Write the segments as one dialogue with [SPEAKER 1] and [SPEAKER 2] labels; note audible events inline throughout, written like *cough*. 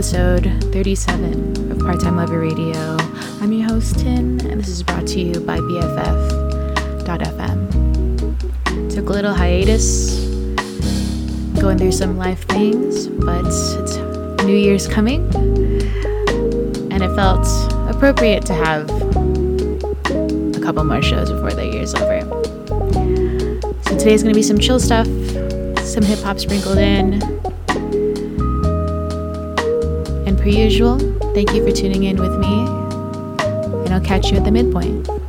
[SPEAKER 1] episode 37 of Part Time Lover Radio. I'm your host, Tin, and this is brought to you by BFF.FM. Took a little hiatus, going through some life things, but it's New Year's coming, and it felt appropriate to have a couple more shows before the year's over. So today's gonna be some chill stuff, some hip hop sprinkled in. Usual, thank you for tuning in with me, and I'll catch you at the midpoint.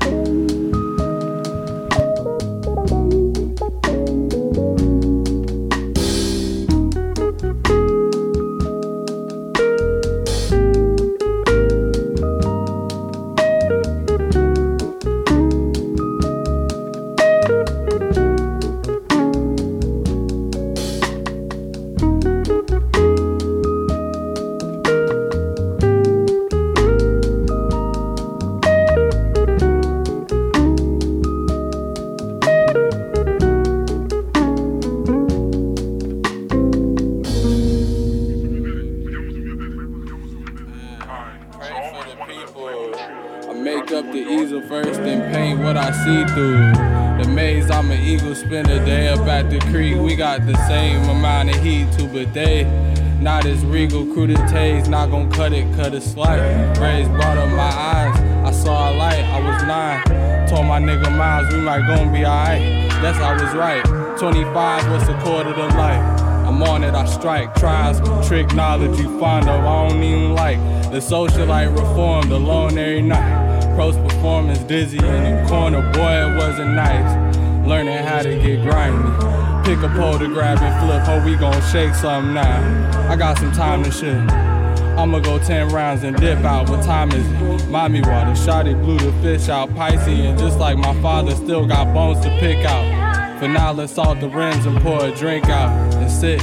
[SPEAKER 2] Cut it cut it slight. Rays brought up my eyes. I saw a light. I was nine. Told my nigga Miles we might gon' be alright. That's I was right. 25 was a quarter to life. I'm on it, I strike. Knowledge you find of, I don't even like. The socialite reformed alone every night. Pros performance dizzy in the corner, boy, it wasn't nice. Learning how to get grimy. Pick a pole to grab and flip, hope we gon' shake something now. I got some time to shit. I'ma go 10 rounds and dip out. What time is it? Mommy water. Shotty blew the fish out. Pisces, and just like my father, still got bones to pick out. For now, let's salt the rims and pour a drink out and sit.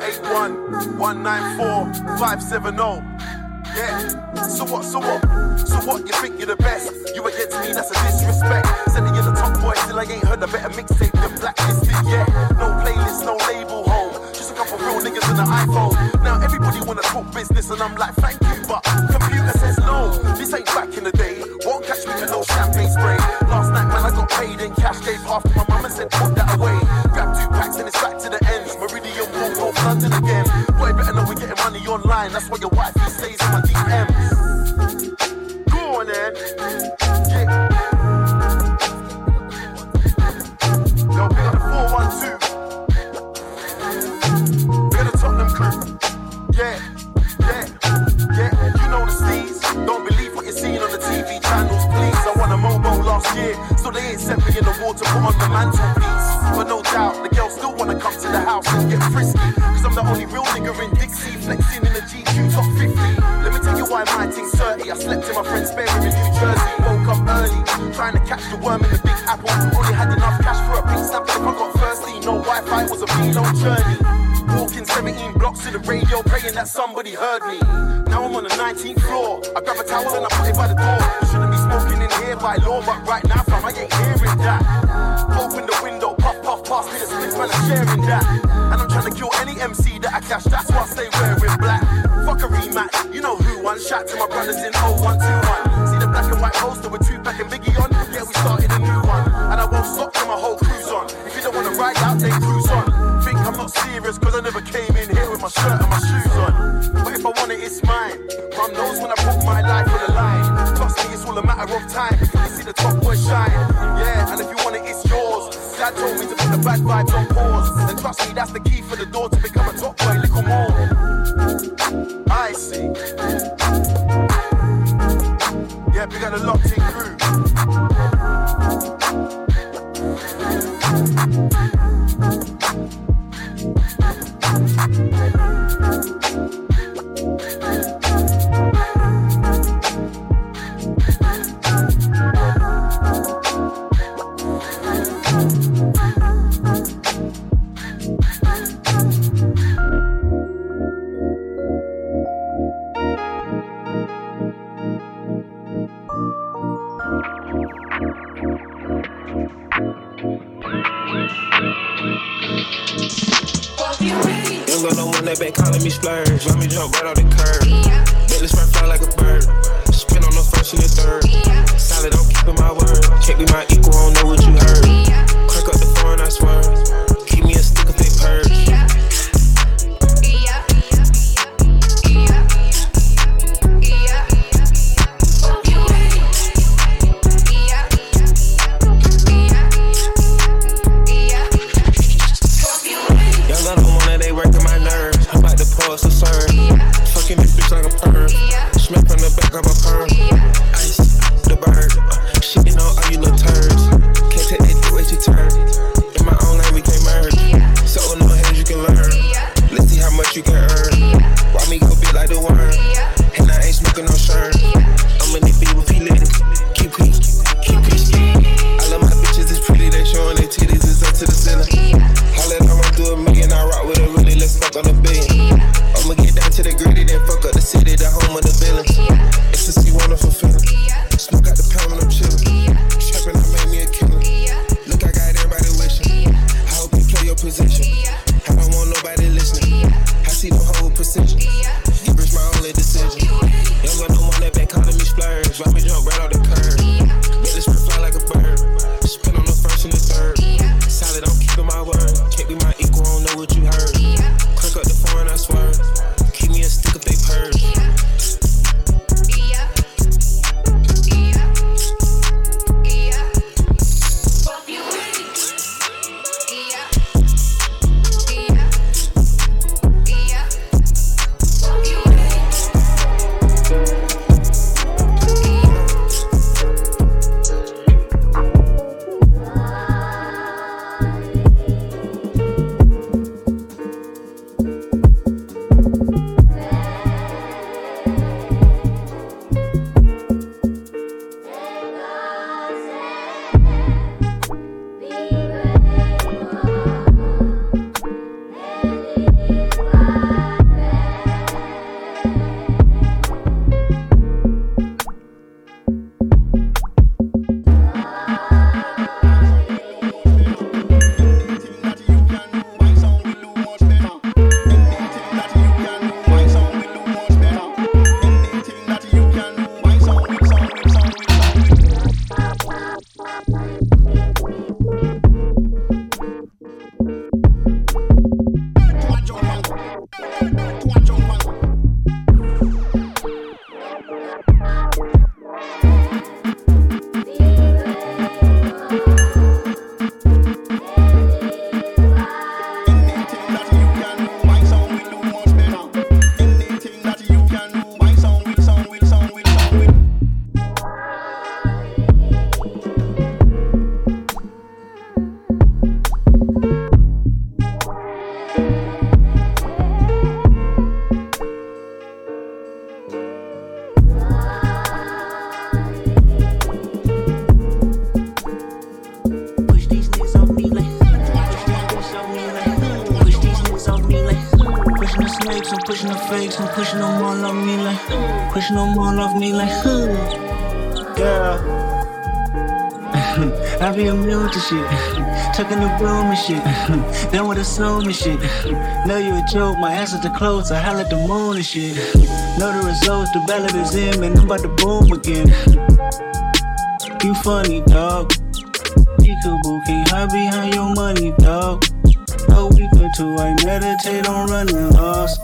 [SPEAKER 3] 07481 194 570. Yeah, so what, so what? So what, you think you're the best? You against me, that's a disrespect. Sending you the top boy, still I ain't heard a better mixtape than Blacklisted yet. No playlist, no label home. Just a couple real niggas in the iPhone. Now everybody wanna talk business, and I'm like, thank you, but computer says no. This ain't back in the day. Won't catch me with no champagne spray. Last night, man, I got paid in cash, gave half to my mum and said, put that away. Grab two packs and it's back to the ends. Meridian London again. Boy, better know we're getting money online. That's why your wife stays in my DMs. Go on then. Yeah. Yo, big up the 412. Big up the Tottenham crew. Yeah, yeah, yeah. You know the steez. Don't believe what you're seeing on the TV channels, please. I won a Mobo last year, so they ain't sent me in the water, put on the mantelpiece. Trying to catch the worm in the big apple. Only had enough cash for a big snap, I got thirsty, no Wi-Fi was a old journey. Walking 17 blocks to the radio, praying that somebody heard me. Now I'm on the 19th floor. I grab a towel and I put it by the door. Shouldn't be smoking in here by law, but right now, fam, I ain't hearing that. Open the window, puff, puff, pass me the splits, man, I'm sharing that. And I'm trying to kill any MC that I catch, that's why I stay wearing black. Fuck a rematch, you know who won. Shout to my brothers in 0121. Biggie on? Yeah, we started a new one. And I won't stop till my whole crew's on. If you don't wanna ride out, then cruise on. Think I'm not serious, cause I never came in here with my shirt and my shoes on. But if I want it, it's mine. Mom knows when I put my life on the line. Trust me, it's all a matter of time you see the top boy shine. Yeah, and if you want it, it's yours. Dad told me to put the bad vibes on pause. And trust me, that's the key for the door to become a top boy, little more. I see. Yeah, we got a locked
[SPEAKER 4] be
[SPEAKER 5] immune to shit. Tucking the broom and shit. Done with assuming shit. Know you a joke, my ass is the clothes. I holler at the moon and shit. Know the results, the ballot is in, man. I'm about to boom again. You funny, dog. Peekaboo, can't hide behind your money, dog. A week or two, I meditate on running lost.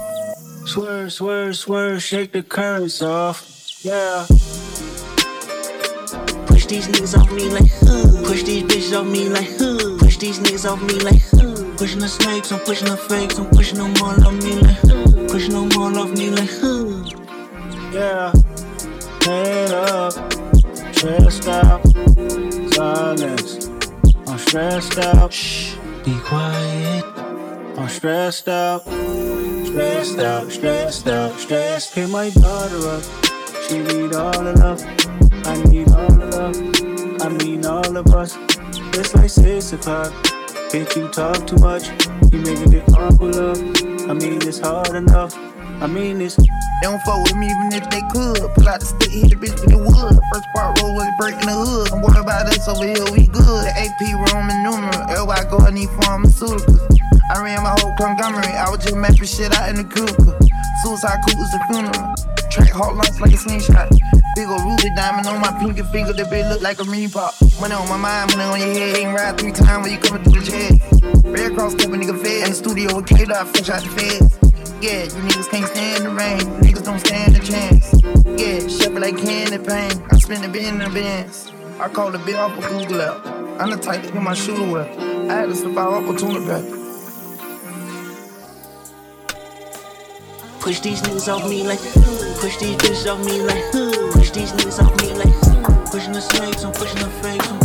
[SPEAKER 5] Swerve, swerve, swerve, shake the currents off. Yeah these niggas off me like, uh. Push these bitches off me like, uh. Push these niggas off me like, uh. Pushing the snakes, I'm pushing the fakes, I'm pushing them all off me like, uh. Pushing them all off me like, uh. Yeah. Head up, stressed out, silence. I'm stressed out. Shh, be quiet. I'm stressed out, stressed out, stressed out, stressed. Hit my daughter up. She need all the love. I need all love. I mean all of us. It's like six o'clock. Bitch, you talk too much. You making it awkward love. I mean it's hard enough. I mean it's.
[SPEAKER 6] They don't fuck with me even if they could. Pull out the stick, hit the bitch with the wood. First part roll was breaking the hood. I'm worried about us over here, we good. The AP Roman numeral. Everybody go, I need pharmaceuticals. I ran my whole conglomerate. I was just mapping shit out in the cougar. Suicide cool is the funeral. Track hard like a slingshot. Big ol' ruby diamond on my pinky finger, that bitch look like a pop. Money on my mind, money on your head. Ain't ride three times when you coming through the jet. Red Cross kept a nigga fed. In the studio with K Dot, fresh out the feds. Yeah, you niggas can't stand the rain. Niggas don't stand a chance. Yeah, shepherd like candy pain. I spend the bin in the. I call the bill off of Google out. I'm the type to get my shooter with. I had to out opportunity back.
[SPEAKER 5] Push these niggas off me like, push these bitches off me like, push these niggas off me like, pushing the snakes, I'm pushing the fakes,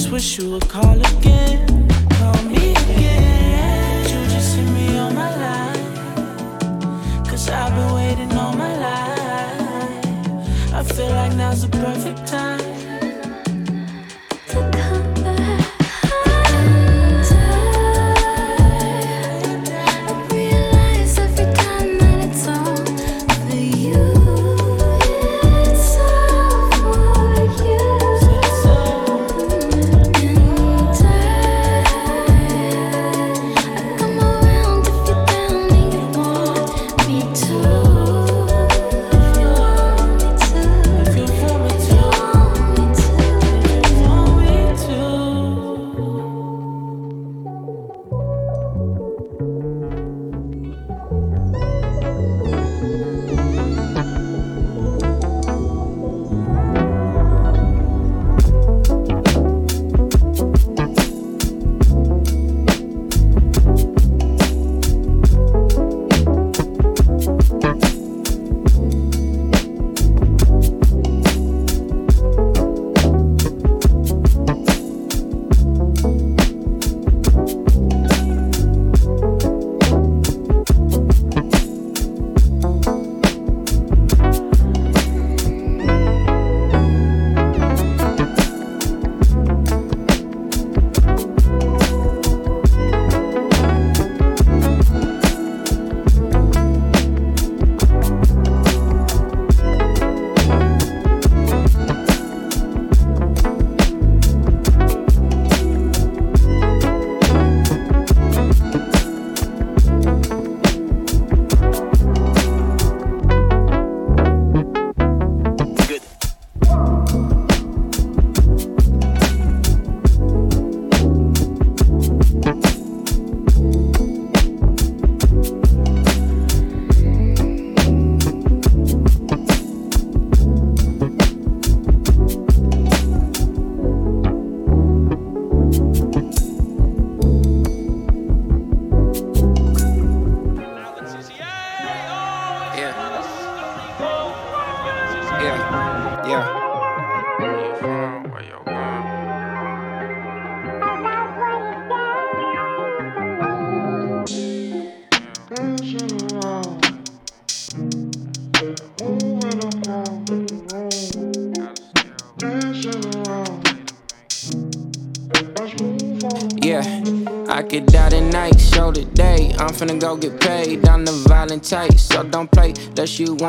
[SPEAKER 7] just wish you would call again. Call me again. You just see me on my line. Cause I've been waiting all my life. I feel like now's the perfect time.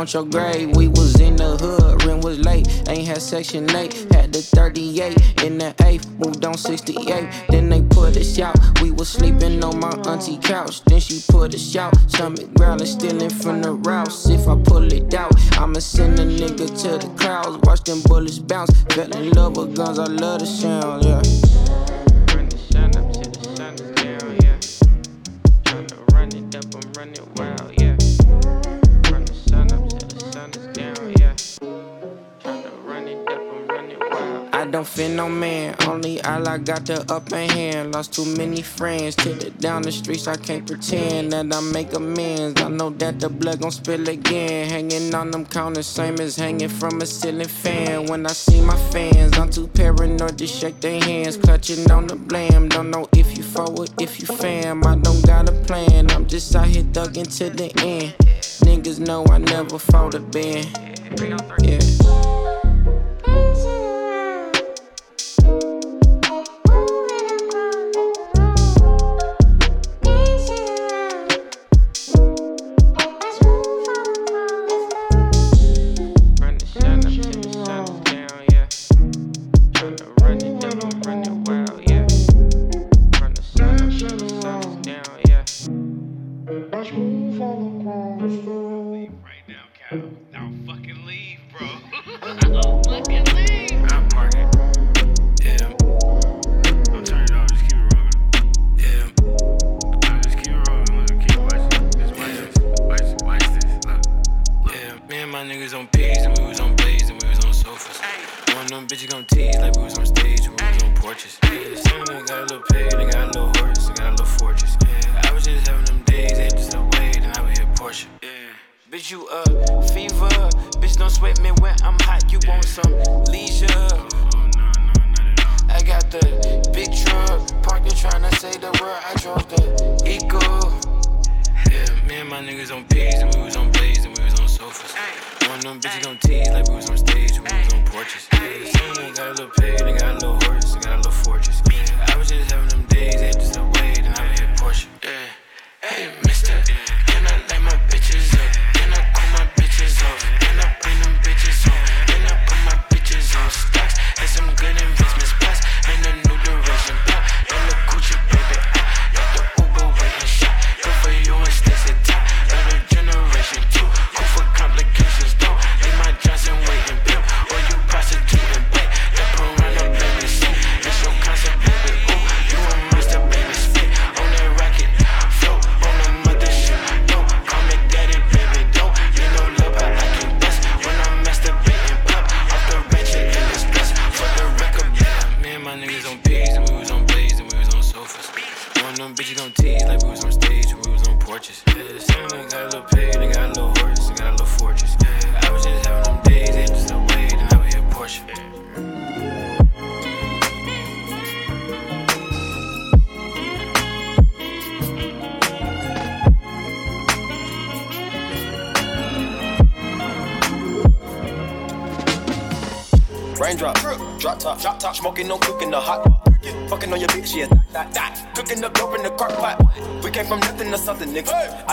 [SPEAKER 8] Want your grade. We was in the hood, rent was late. Ain't had section 8, had the 38 in the 8th, moved on 68. Then they put us out. We was sleeping on my auntie couch. Then she put us out. Stomach growling, stealing from the rouse. If I pull it out, I'ma send a nigga to the clouds. Watch them bullets bounce. Fell in love with guns, I love the sound, got the upper hand. Lost too many friends. Till it down the streets, I can't pretend that I make amends. I know that the blood gon' spill again. Hanging on them counters, same as hanging from a ceiling fan. When I see my fans, I'm too paranoid to shake their hands. Clutching on the blame. Don't know if you forward, if you fam. I don't got a plan. I'm just out here thugging to the end. Niggas know I never fought a band. Yeah.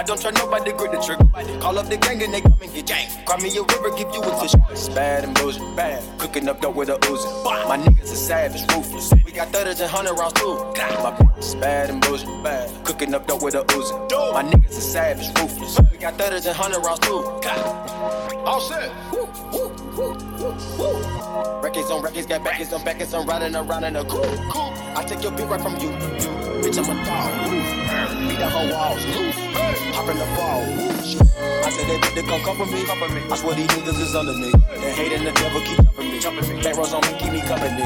[SPEAKER 9] Don't
[SPEAKER 10] try nobody, grip the trigger. Call up the gang and they come and get gang. Cry me a river, give you a tissue. It's bad and bullshit, bad. Cooking up dope with a Uzi. My niggas are savage, ruthless. We got thudders and hundred rounds too. My bitch bad and bullshit, bad. Cooking up dope with a Uzi. My niggas are savage, ruthless. We got thudders and hundred rounds too. All set. Records on records, got backers on backers, I'm riding around in a coupe. I take your beat right from you. you. Bitch, I'm a dog. Beat the whole walls loose. Hop in the ball. I said that bitch to come cover me. I swear these niggas is under me. The hate and the devil keep jumping me. Jumping me. Bankrolls on me, keep me company.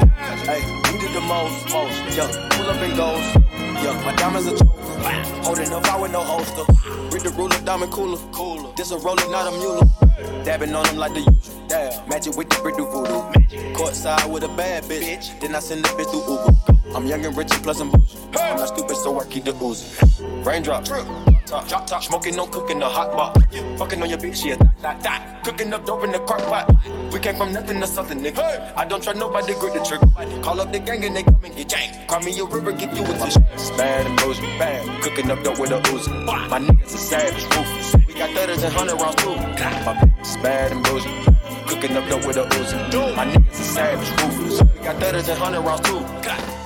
[SPEAKER 10] Hey, we did the most, most. Yeah, pull up and goes. Yeah, my diamonds are choker. Holding up, I with no holster. Read the ruler, diamond cooler. Cooler. This a roller, not a mule. Dabbing on them like the usual. Damn. Magic with the brick do voodoo. Courtside with a bad bitch. Then I send the bitch through Uber. I'm young and rich and plus I'm bougie. I'm not stupid, so I keep the oozing. Raindrop. Top, top, top, smoking, no cooking, the hot pot. Fucking on your bitch, yeah, that, that, that. Cooking up dope in the crock pot. We came from nothing to something, nigga. I don't try nobody, grip the trigger. Call up the gang and they come and get gang. Cry me a river, give you a tissue. It's bad and bullshit, bad. Cooking up dope with a Uzi. My niggas are savage, ruthless. We got thudders and hundred rounds too. My bitch bad and bullshit. Cooking up dope with a Uzi. My niggas are savage, ruthless. We got thudders and hundred rounds too.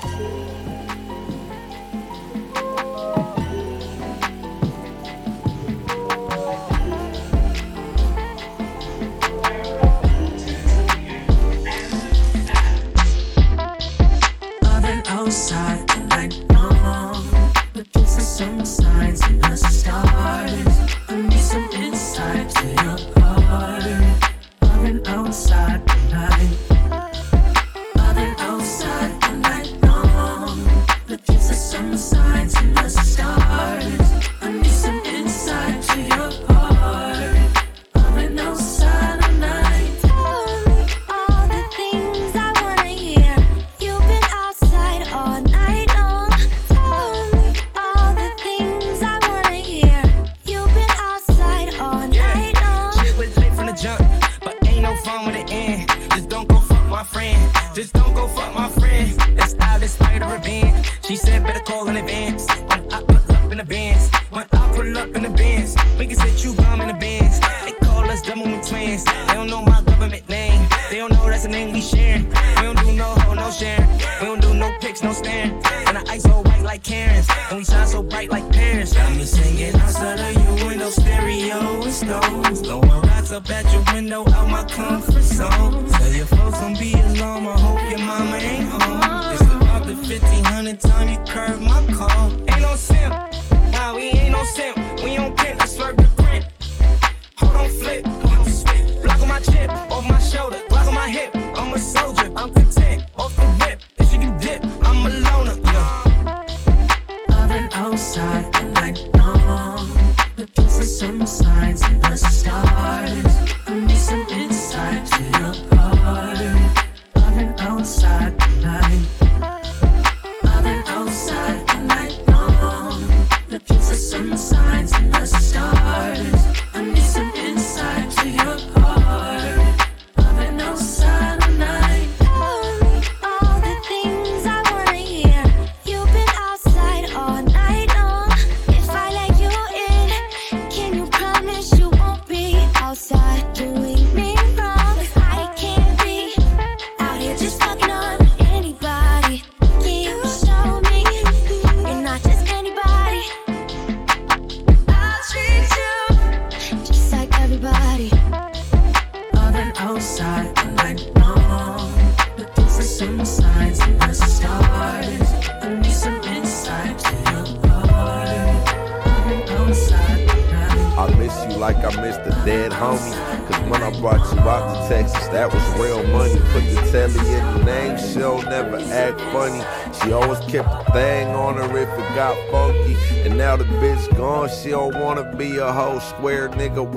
[SPEAKER 9] Don't be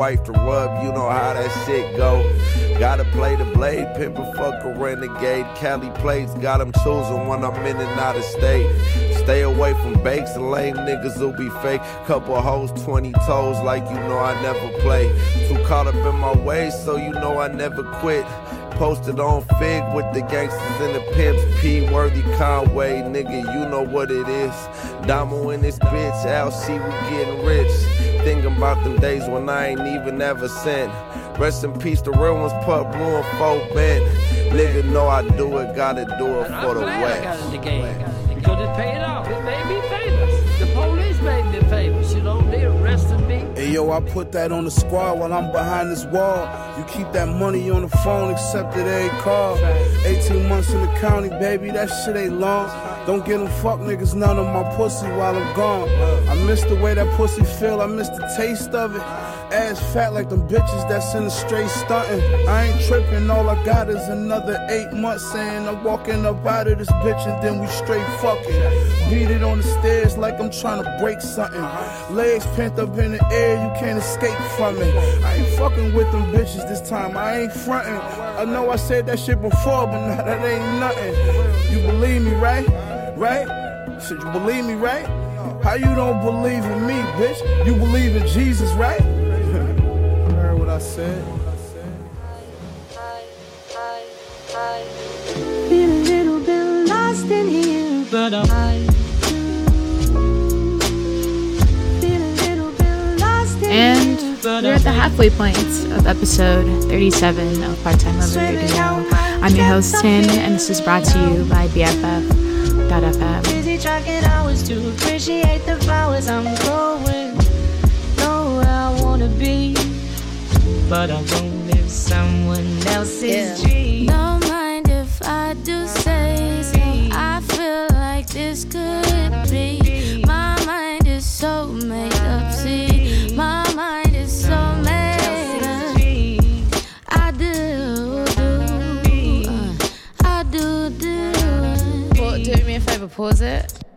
[SPEAKER 11] wife to rub. You know how that shit go. Gotta play the blade, pimp a fuck a renegade. Cali plates, got 'em choosing when I'm in and out of state. Stay away from bakes and lame niggas who be fake. Couple hoes, 20 toes, like you know I never play. Too caught up in my ways, so you know I never quit. Posted on Fig with the gangsters and the pimps. P Worthy Conway, nigga, you know what it is. Damo in this bitch, Al see we getting rich. Thinking about them days when I ain't even ever sent. Rest in peace, the real ones put blue and folk bent. Nigga know I do it, gotta do it
[SPEAKER 12] And
[SPEAKER 11] for
[SPEAKER 12] I'm
[SPEAKER 11] the
[SPEAKER 12] glad I got
[SPEAKER 11] West.
[SPEAKER 12] in the game because it paid off. It made me famous. The police made me famous. You know, they arrested me.
[SPEAKER 13] Hey yo, I put that on the squad while I'm behind this wall. You keep that money on the phone, accepted every call. 18 months in the county, baby, that shit ain't long. Don't get them fuck niggas none of my pussy while I'm gone. I miss the way that pussy feel, I miss the taste of it. Ass fat like them bitches that's in the straight stunting. I ain't tripping, all I got is another eight months saying I'm walking up out of this bitch and then we straight fucking. Beat it on the stairs like I'm trying to break something. Legs pent up in the air, you can't escape from it. I ain't fucking with them bitches this time, I ain't fronting. I know I said that shit before, but now that ain't nothing. You believe me, right? Right? Said you believe me, right? How you don't believe in me, bitch? You believe in Jesus, right? *laughs* Heard what I said?
[SPEAKER 14] Been a little bit lost in here, but I'm Been a little bit lost in
[SPEAKER 7] And we're at the halfway point of episode 37 of Part Time Lover Radio. I'm your host, Tin, and this is brought to you by BFF.fm.
[SPEAKER 14] Busy tracking hours to appreciate the flowers I'm growing. Know where I wanna be, but I won't live someone else's dream.
[SPEAKER 7] Pause it.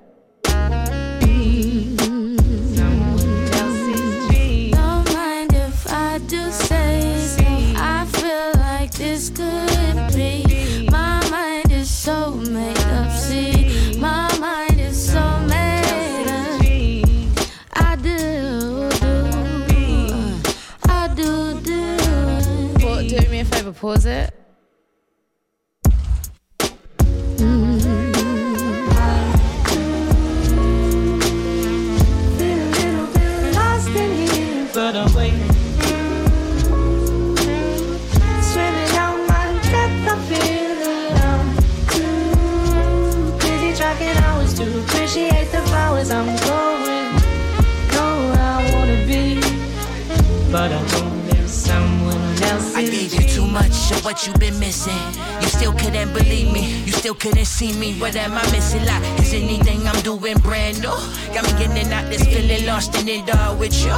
[SPEAKER 7] Me.
[SPEAKER 15] What am I missing? Like, is anything I'm doing brand new? Got me getting out this feeling lost in it all with you.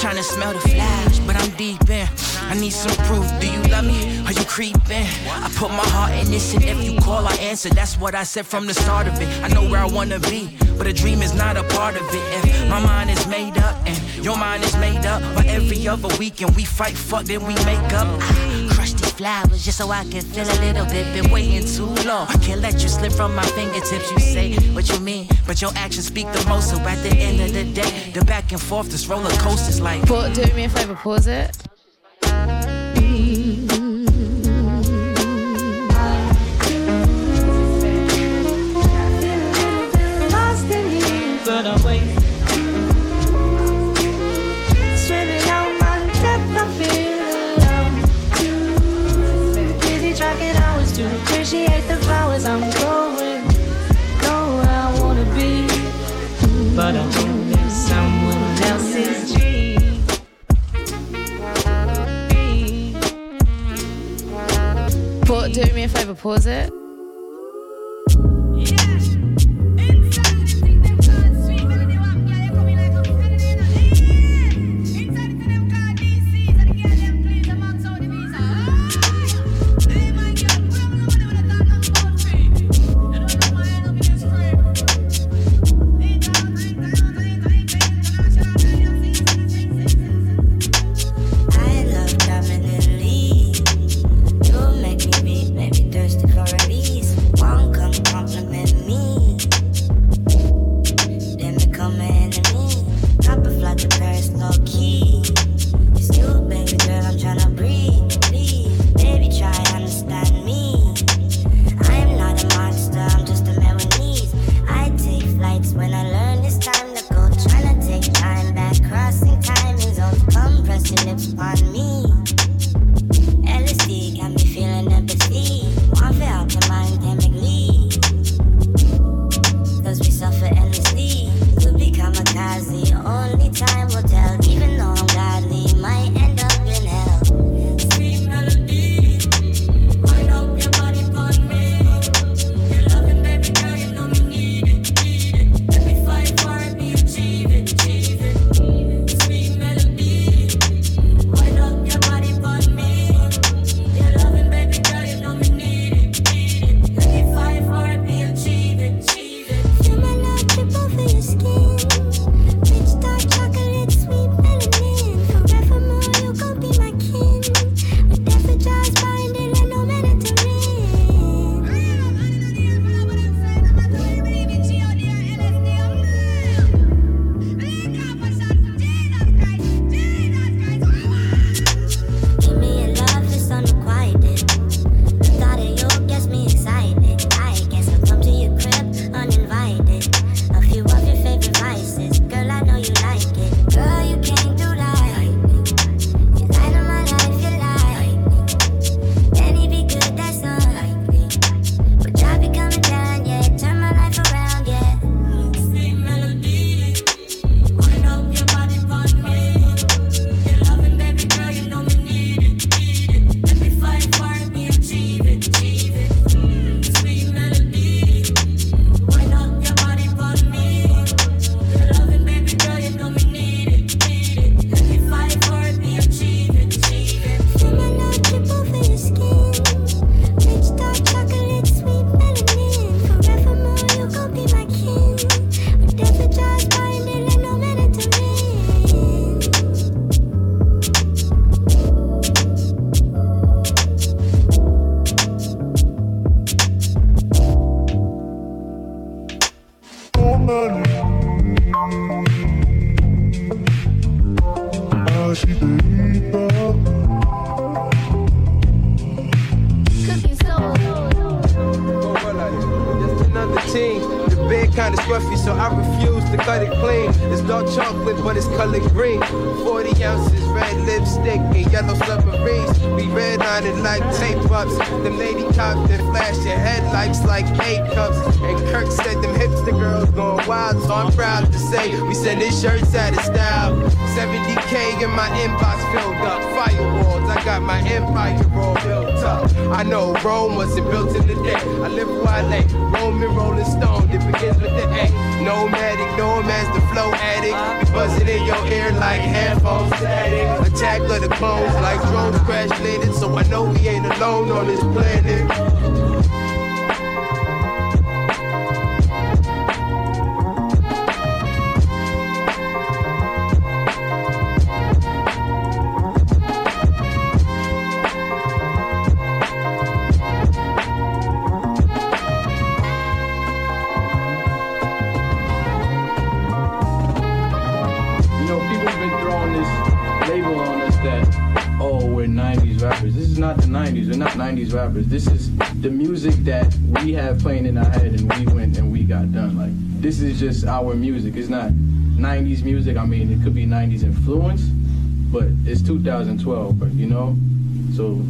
[SPEAKER 15] Trying to smell the flash, but I'm deep in. I need some proof. Do you love me? Are you creeping? I put my heart in this, and if you call, I answer. That's what I said from the start of it. I know where I wanna be, but a dream is not a part of it. If my mind is made up and your mind is made up, but every other weekend we fight, fuck, then we make up. I crush these flowers just so I can feel a little bit. Been waiting too long. Can't let you slip from my fingertips. You say what you mean, but your actions speak the most. So at the end of the day, the back and forth, this roller coaster's like.
[SPEAKER 7] Pa- do me a favor, pause it.
[SPEAKER 14] lost in here, but I'm waiting.
[SPEAKER 7] Me pause it.
[SPEAKER 14] Your
[SPEAKER 4] headlights like eight cups. And Kirk said them hipster girls going wild, so I'm proud to say we send his shirts out of style. 70k in my inbox filled up. Firewalls, I got my empire all built up. I know Rome wasn't built in a day. I live where I lay. Roman Rolling Stone, it begins with the A. Nomadic, nomads, the flow addict. Buzzing in your ear like headphones static. Attack of the clones like drones crash landed. So I know we ain't alone on this planet.
[SPEAKER 16] The music that we have playing in our head and we went and we got done. Like, this is just our music. It's not 90s music. I mean, it could be 90s influence, but it's 2012, but you know? So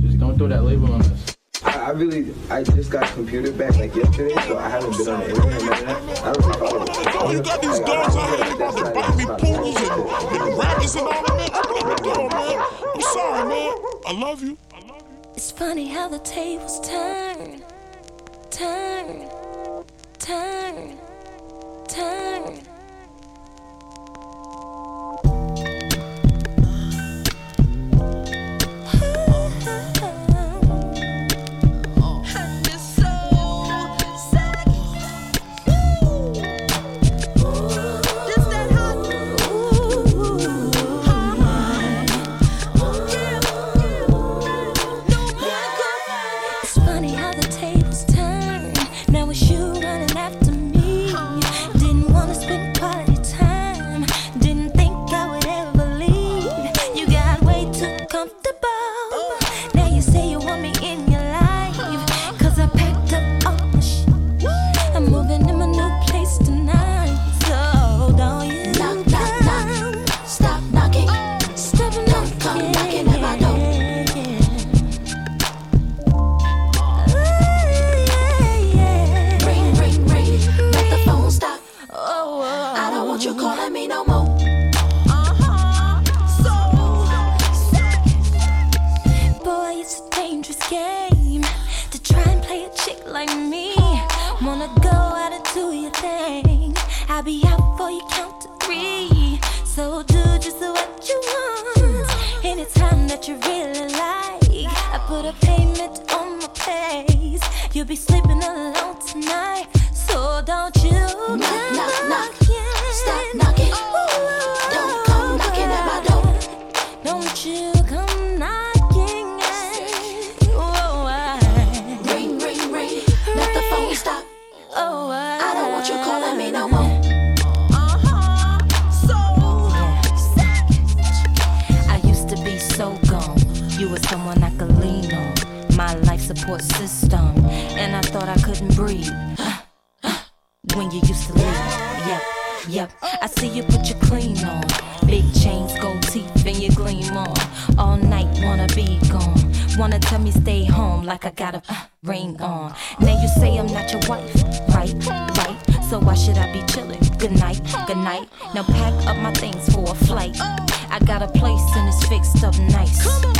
[SPEAKER 16] just don't throw that label on us.
[SPEAKER 17] I, I really, I just got computer back like yesterday, so I haven't been on the internet. none. I don't really follow it.
[SPEAKER 18] You got these dogs out here rapping Bobby Poodles and, and rappers and all that. Come on, man. I'm sorry, man. I love you.
[SPEAKER 7] It's funny how the tables turn, turn, turn, turn.
[SPEAKER 9] Nice.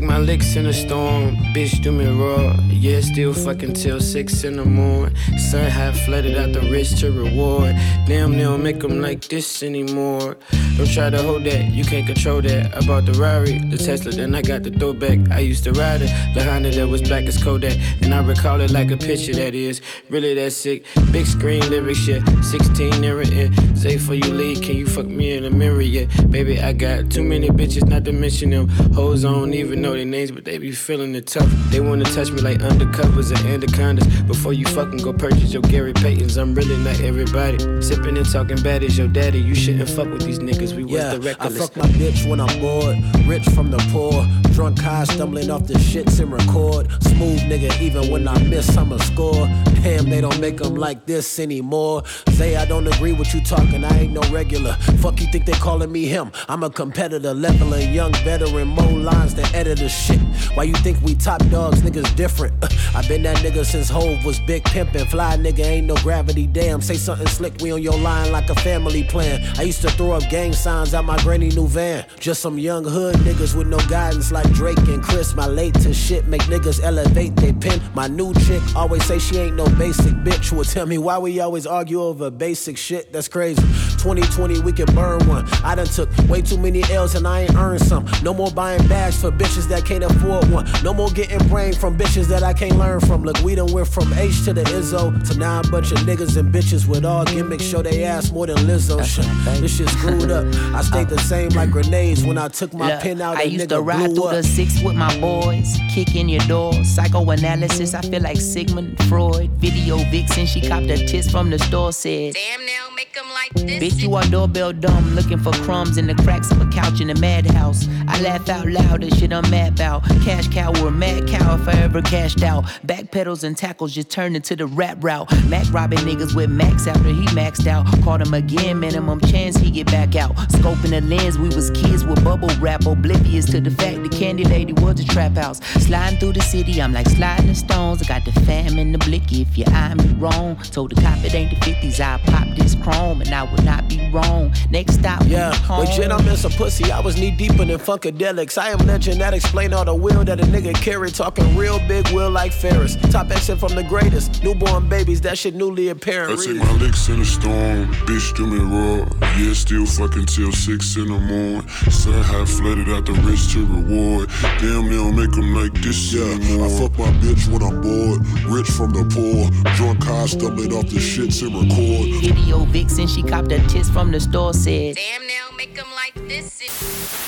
[SPEAKER 19] Take my licks in the storm. Bitch, do me raw. Yeah, still fucking till six in the morning. Sun half flooded out the rich to reward. Damn, they don't make them like this anymore. Don't try to hold that, you can't control that. I bought the Rari, the Tesla, then I got the throwback. I used to ride it, the Honda that was black as Kodak. And I recall it like a picture that is really that sick. Big screen lyric shit, 16 near it. And say for you leave, can you fuck me in the mirror yet? Baby, I got too many bitches, not to mention them. Hoes I don't even know their names, but they be feeling it tough. They wanna touch me like undercovers and anacondas. Before you fucking go purchase your Gary Paytons, I'm really not everybody. Sipping and talking bad is your daddy. You shouldn't fuck with these niggas. We was
[SPEAKER 20] Yeah,
[SPEAKER 19] the
[SPEAKER 20] I fuck my bitch when I'm bored. Rich from the poor. Drunk high, stumbling off the shits and record. Smooth nigga, even when I miss, I'ma score. Damn, they don't make them like this anymore. Say I don't agree with you talking, I ain't no regular. Fuck you think they calling me him? I'm a competitor, leveling young veteran, more lines than editor shit. Why you think we top dogs? Niggas different. Uh, I been that nigga since Hove was big pimpin'. Fly nigga ain't no gravity. Damn, say something slick, we on your line like a family plan. I used to throw up gang signs out my granny new van. Just some young hood niggas with no guidance like Drake and Chris. My late to shit make niggas elevate they pen. My new chick always say she ain't no basic bitch. Will tell me why we always argue over basic shit. That's crazy. 2020 we can burn one. I done took way too many L's and I ain't earned some. No more buying bags for bitches that can't afford one. No more getting brain from bitches that I can't learn from. Look, we done went from H to the Izzo to now a bunch of niggas and bitches with all gimmicks show they ass more than Lizzo. Shit, this shit screwed up. I stayed the same like grenades when I took my
[SPEAKER 21] Look,
[SPEAKER 20] pen out.
[SPEAKER 21] I used
[SPEAKER 20] nigga
[SPEAKER 21] to ride through
[SPEAKER 20] up.
[SPEAKER 21] the six with my boys, kick in your door. Psychoanalysis, I feel like Sigmund Freud. Video vixen, she copped a tits from the store, said. Damn, now make them like this. Bitch, you are doorbell dumb, looking for crumbs in the cracks of a couch in a madhouse. I laugh out loud, this shit I'm mad about. Cash cow or mad cow if I ever cashed out. Back pedals and tackles just turned into the rap route. Mac robbing niggas with max after he maxed out. Caught him again, minimum chance he get back out. Scoping the lens, we was kids with bubble wrap, oblivious to the fact the candy lady was a trap house. Sliding through the city, I'm like sliding the stones. I got the fam in the blicky if you eye me wrong. Told the cop it ain't the 50s, I pop this chrome and I would not be wrong. Next stop,
[SPEAKER 20] Yeah,
[SPEAKER 21] home.
[SPEAKER 20] legit, I'm in some pussy. I was knee deep in the funkadelics. I am legend that explain all the will that a nigga carry. Talking real big will like Ferris. Top exit from the greatest. Newborn babies, that shit newly apparent.
[SPEAKER 18] I take my licks in the storm, bitch do me raw. Yeah, still fucking till six in the morning. Sun half flooded out the rich to reward. Damn, they don't make them like this yeah, anymore. I fuck my bitch when I'm bored. Rich from the poor. Drunk high, stumbling off the shits and record.
[SPEAKER 21] Video vixen, she copped her tits from the store, said. Damn, now make them like this.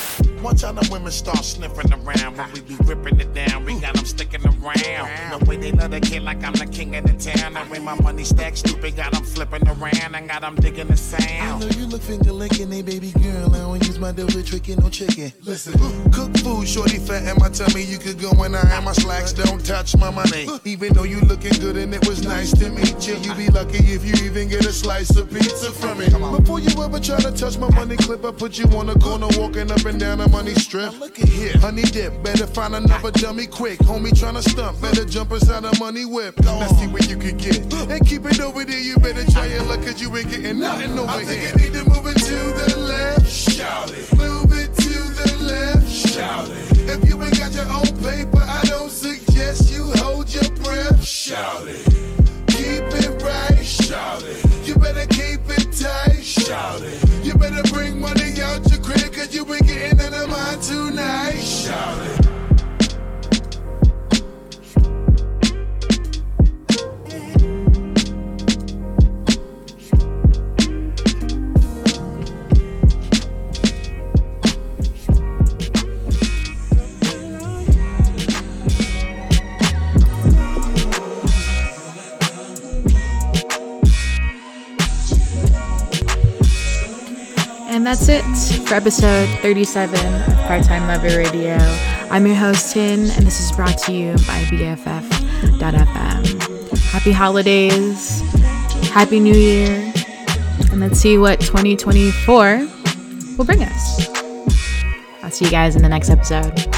[SPEAKER 22] How the women start sniffing around when we be ripping it down. We got them sticking around. The way they love the kid like I'm the king of the town. And when my money stacks stupid, got them flipping around and got them digging the
[SPEAKER 23] I know you look finger licking, hey baby girl. I don't use my double trick no chicken. Listen, cook food, shorty fat, and my tummy. You could go when I have my slacks. Don't touch my money. Even though you looking good and it was nice to meet you, you be lucky if you even get a slice of pizza from me. Before you ever try to touch my money clip, I put you on the corner walking up and down the money strip. look at here, honey dip. Better find another dummy quick. Homie tryna stump, better jump inside the money whip. Let's see what you can get. And keep it over there, you better try your luck, cause you ain't getting nothing over
[SPEAKER 22] I
[SPEAKER 23] here.
[SPEAKER 22] think
[SPEAKER 23] you need to move it to the left. Shout it. Move it to the left. Shout it. If you ain't got your own paper, I don't suggest you hold your breath. Shout it. Keep it right. Shout it. You better keep it tight. Shout it. Better bring money out your crib, cause you ain't getting none of mine tonight. Shout it.
[SPEAKER 1] That's it for episode 37 of Part Time Lover Radio. I'm your host, Tin, and this is brought to you by BFF.FM. Happy holidays, Happy New Year, and let's see what 2024 will bring us. I'll see you guys in the next episode.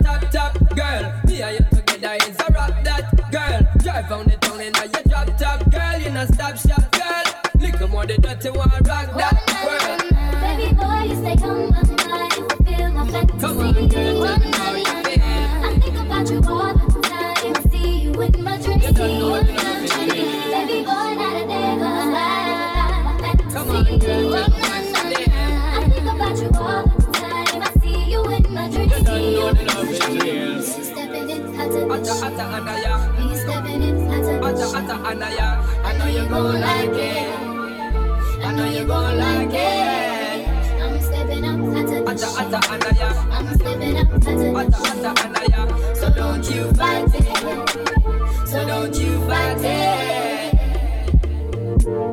[SPEAKER 24] pound it down in your drop top, girl. you not stop shop, girl. Little more the dirty one rock that. I know
[SPEAKER 14] you, I
[SPEAKER 24] know you gon' like it. I know you gon' like it.
[SPEAKER 14] I'm stepping up to
[SPEAKER 24] the up.
[SPEAKER 14] I'm stepping up to
[SPEAKER 24] the shit. So don't you fight it. So don't you fight
[SPEAKER 14] it.